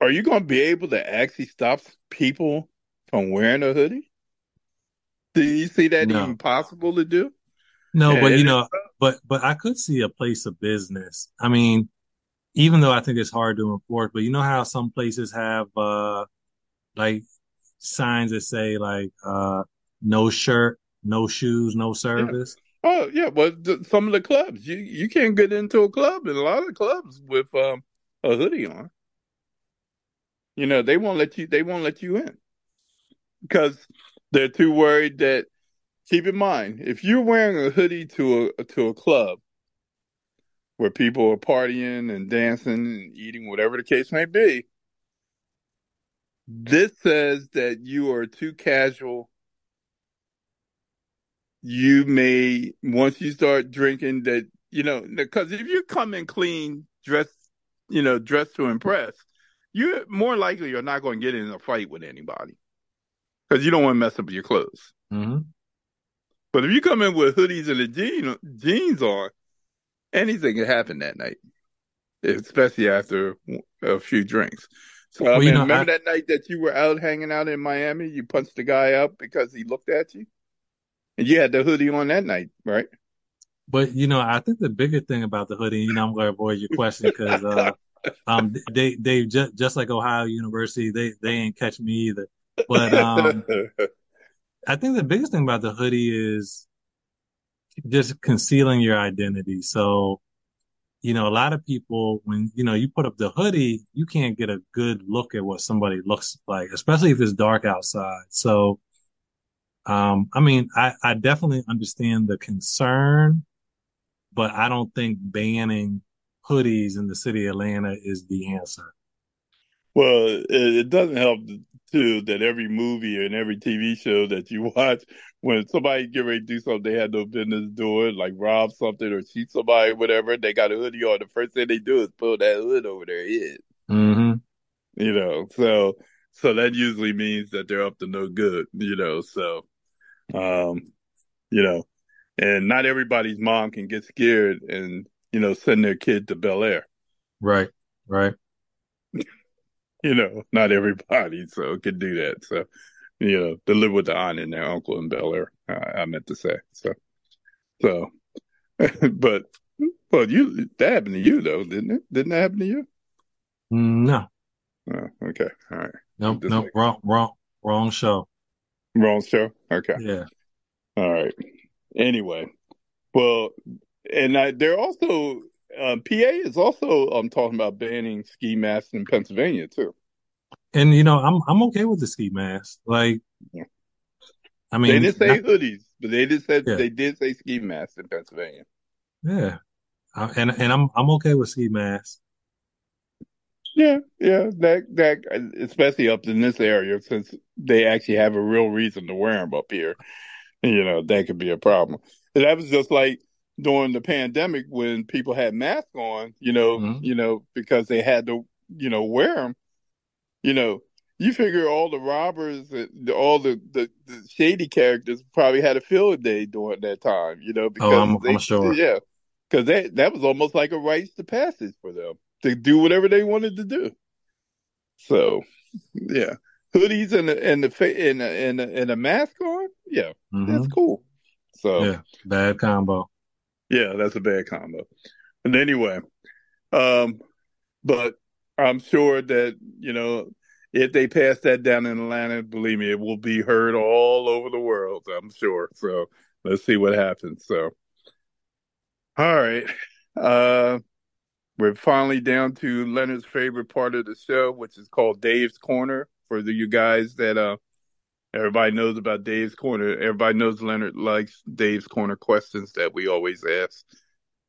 Are you going to be able to actually stop people from wearing a hoodie? Do you see that no. even possible to do? No, and but you know, but but I could see a place of business. I mean, even though I think it's hard to enforce, but you know how some places have uh like signs that say like uh no shirt, no shoes, no service. Oh yeah, well, some of the clubs you you can't get into a club in a lot of clubs with um, a hoodie on. You know they won't let you. They won't let you in because they're too worried that. Keep in mind, if you're wearing a hoodie to a to a club, where people are partying and dancing and eating, whatever the case may be. This says that you are too casual. You may, once you start drinking, that, you know, because if you come in clean, dressed, you know, dressed to impress, you more likely you're not going to get in a fight with anybody because you don't want to mess up your clothes. Mm-hmm. But if you come in with hoodies and the jean, jeans on, anything can happen that night, especially after a few drinks. So well, I mean, know, remember I... that night that you were out hanging out in Miami? You punched the guy up because he looked at you, and you had the hoodie on that night, right? But you know, I think the bigger thing about the hoodie, you know, I'm going to avoid your question because uh, um, they they just just like Ohio University, they they ain't catch me either. But um, [LAUGHS] I think the biggest thing about the hoodie is just concealing your identity. So, you know, a lot of people, when, you know, you put up the hoodie, you can't get a good look at what somebody looks like, especially if it's dark outside. So, um, I mean, I, I definitely understand the concern, but I don't think banning hoodies in the city of Atlanta is the answer. Well, it, doesn't help too that every movie and every TV show that you [LAUGHS] watch, when somebody get ready to do something they had no business doing, like rob something or cheat somebody, whatever, they got a hoodie on. The first thing they do is pull that hood over their head. Mm-hmm. You know, so so that usually means that they're up to no good. You know, so um, you know, and not everybody's mom can get scared and you know send their kid to Bel Air. Right. Right [LAUGHS] you know, not everybody so could do that. So, you know, to live with the aunt and their uncle in Bel Air, I, I meant to say. So, so, [LAUGHS] but, well, you, that happened to you though, didn't it? Didn't that happen to you? No. Oh, okay. All right. Nope. Nope. Wrong, wrong, wrong show. Wrong show. Okay. Yeah. All right. Anyway, well, and I, they're also uh, PA is also um talking about banning ski masks in Pennsylvania too. And you know, I'm I'm okay with the ski mask. Like, yeah. I mean, they didn't say hoodies, but they did say yeah. they did say ski masks in Pennsylvania. Yeah, uh, and and I'm I'm okay with ski masks. Yeah, yeah, that that especially up in this area since they actually have a real reason to wear them up here. You know, that could be a problem. And that was just like during the pandemic when people had masks on, you know, mm-hmm. you know, because they had to, you know, wear them. You know, you figure all the robbers, and all the, the, the shady characters probably had a field day during that time, you know, because oh, I'm, they, I'm sure. yeah, because that that was almost like a rites to passage for them to do whatever they wanted to do. So, yeah, hoodies and the and the and a, and a, and a mask on, yeah, mm-hmm. that's cool. So, yeah, bad combo. Yeah, that's a bad combo. And anyway, um, but I'm sure that, you know, if they pass that down in Atlanta, believe me, it will be heard all over the world, I'm sure. So let's see what happens. So, all right. Uh, we're finally down to Leonard's favorite part of the show, which is called Dave's Corner. For the, you guys that uh, Everybody knows about Dave's Corner. Everybody knows Leonard likes Dave's Corner questions that we always ask.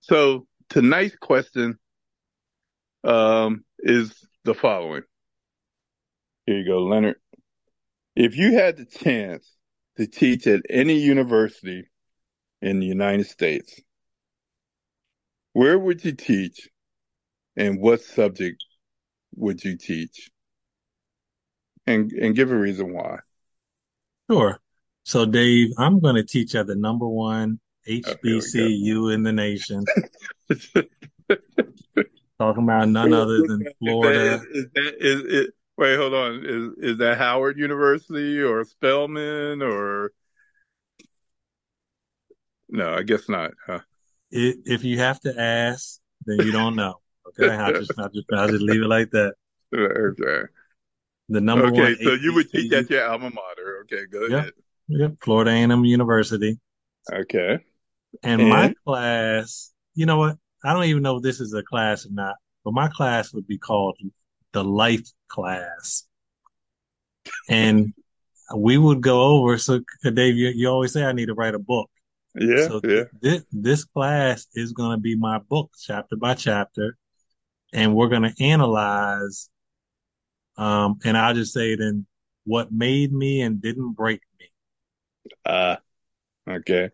So tonight's question um, is the following. Here you go, Leonard. If you had the chance to teach at any university in the United States, where would you teach and what subject would you teach? And and give a reason why. Sure. So, Dave, I'm going to teach at the number one oh, HBCU in the nation. [LAUGHS] Talking about none other than Florida. Is that, is, that, is, wait, hold on. Is is that Howard University or Spelman or? No, I guess not. Huh? It, if you have to ask, then you don't know. Okay, I'll just, I'll just, I'll just leave it like that. Okay. The number okay, one. Okay, so you would teach at your alma mater. Okay, go yep. ahead. Yep, Florida A&M University. Okay. And, and my class, you know what? I don't even know if this is a class or not, but my class would be called the life class. And we would go over. So Dave, you, you always say I need to write a book. Yeah, So yeah. this, this class is going to be my book chapter by chapter, and we're going to analyze. Um, and I'll just say it in what made me and didn't break me. Uh, okay.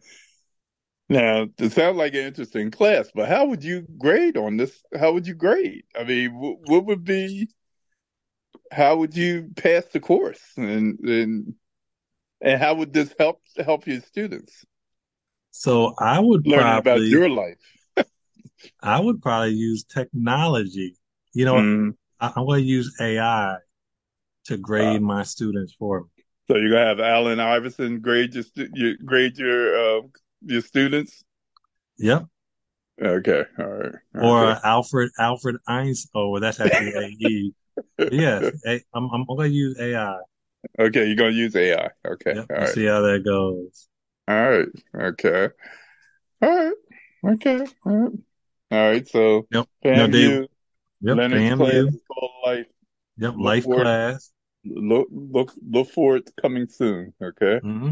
Now, it sounds like an interesting class, but how would you grade on this? How would you grade? I mean, wh- what would be, how would you pass the course? And, and, and how would this help, help your students So I would about probably, your life? [LAUGHS] I would probably use technology. You know, Mm. I, I'm going to use AI to grade my students for me. So you're gonna have Allen Iverson grade your, your grade your, uh, your students? Yep. Okay, all right. Or Okay. Alfred, Alfred Einstein. Oh, that's actually AE. [LAUGHS] Yes, A, I'm, I'm going to use AI. Okay, you're gonna use AI. Okay, Yep. all We'll see how that goes. All right. Okay. All right. Okay. All right. All right. So Yep. No, Yep. Class. Life. Yep. Life class. Look, look, look for it coming soon. Okay. hmm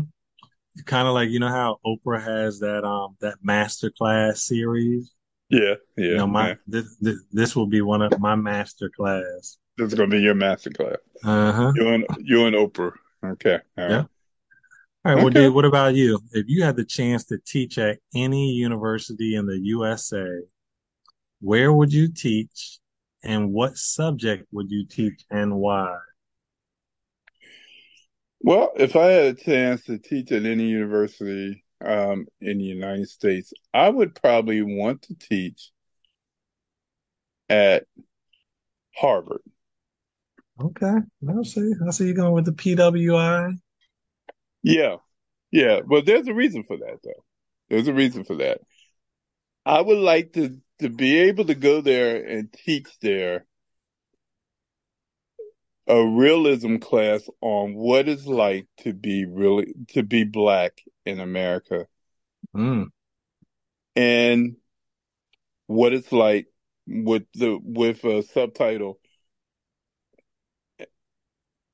Kind of like, you know how Oprah has that, um, that master class series? Yeah. You Yeah. know, my, yeah. this, this, this will be one of my master class. This is gonna be your master class. Uh-huh. You and you and Oprah. Okay. All Yeah. right. All right. Well, Okay. Dave, what about you? If you had the chance to teach at any university in the USA, where would you teach and what subject would you teach and why? Well, if I had a chance to teach at any university um, in the United States, I would probably want to teach at Harvard. Okay. I'll see. I see you going with the PWI. Yeah. Yeah. But there's a reason for that, though. There's a reason for that. I would like to to be able to go there and teach there a realism class on what it's like to be really to be black in America Mm. and what it's like with the with a subtitle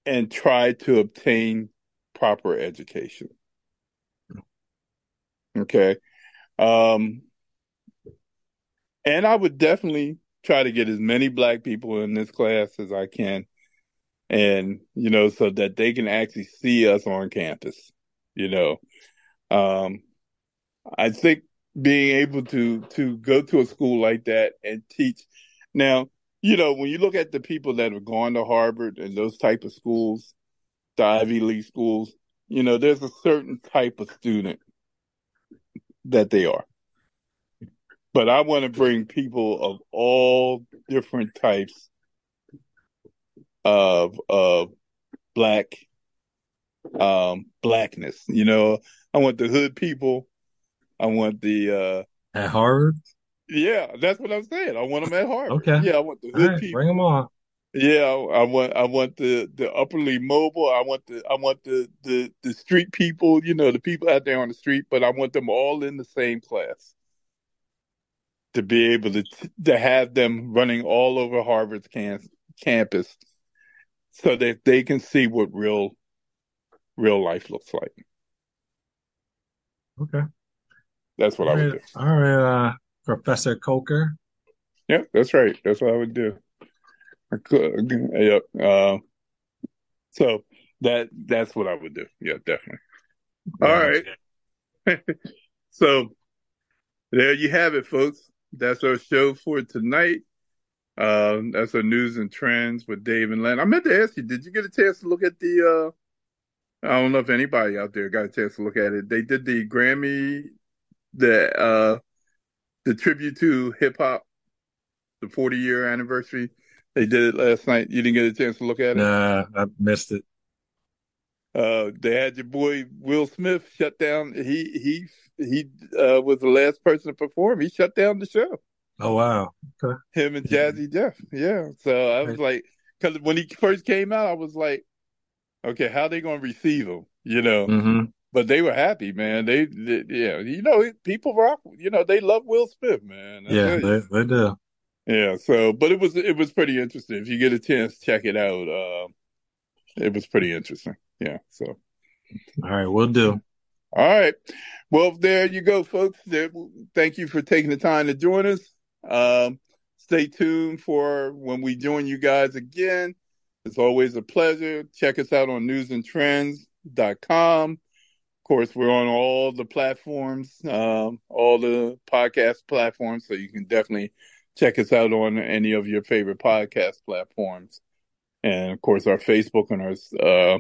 and try to obtain proper education. Okay. Um and I would definitely try to get as many black people in this class as I can and you know so that they can actually see us on campus you know. Um i think being able to to go to a school like that and teach now you know when you look at the people that have gone to harvard and those type of schools the ivy league schools you know there's a certain type of student that they are. But i want to bring people of all different types of of black um blackness you know i want the hood people i want the uh At Harvard? yeah that's what i'm saying i want them at harvard Okay. yeah i want the hood right. people Bring them on. yeah I, I want i want the the upperly mobile i want the i want the the the street people you know the people out there on the street but i want them all in the same class to be able to to have them running all over harvard's cam- campus so that they can see what real real life looks like. Okay. That's what All I would right. do. All right. Uh, Professor Coker. Yeah, that's right. That's what I would do. Yep. Uh, so that that's what I would do. Yeah, definitely. All right. [LAUGHS] so there you have it, folks. That's our show for tonight. Um, that's our Newz and Trendz with Dave and Len. I meant to ask you, did you get a chance to look at the? Uh, I don't know if anybody out there got a chance to look at it. They did the Grammy, the uh, the tribute to hip hop, the 40 year anniversary. They did it last night. You didn't get a chance to look at it. Nah, I missed it. Uh, they had your boy Will Smith shut down. He he he uh, was the last person to perform. He shut down the show. Oh wow. Okay. Him and Jazzy Jeff. Yeah. So I was like, because when he first came out, I was like, okay, how they gonna receive him? You know. Mm-hmm. But they were happy, man. They, they yeah, you know, people rock. You know, they love Will Smith, man. I Yeah, they, they do. Yeah, so but it was it was pretty interesting. If you get a chance, check it out. Uh, it was pretty interesting. Yeah. So All right, we'll do. all right. Well, there you go, folks. Thank you for taking the time to join us. Um, stay tuned for when we join you guys again. It's always a pleasure. Check us out on newzandtrendz.com. Of course, we're on all the platforms, um, all the podcast platforms, so you can definitely check us out on any of your favorite podcast platforms. And of course, our Facebook and our uh,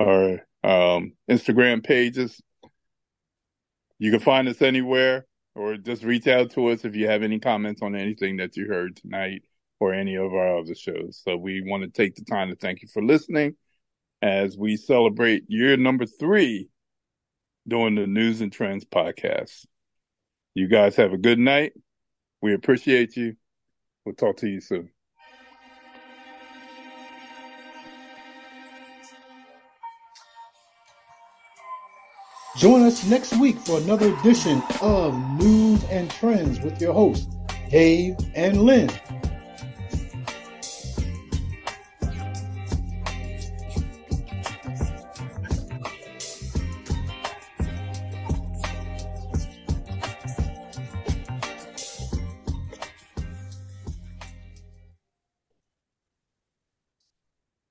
our um, Instagram pages. You can find us anywhere or just reach out to us if you have any comments on anything that you heard tonight or any of our other shows. So we want to take the time to thank you for listening as we celebrate year number three doing the Newz and Trendz podcast. You guys have a good night. We appreciate you. We'll talk to you soon. Join us next week for another edition of Newz and Trendz with your hosts, Dave and Len.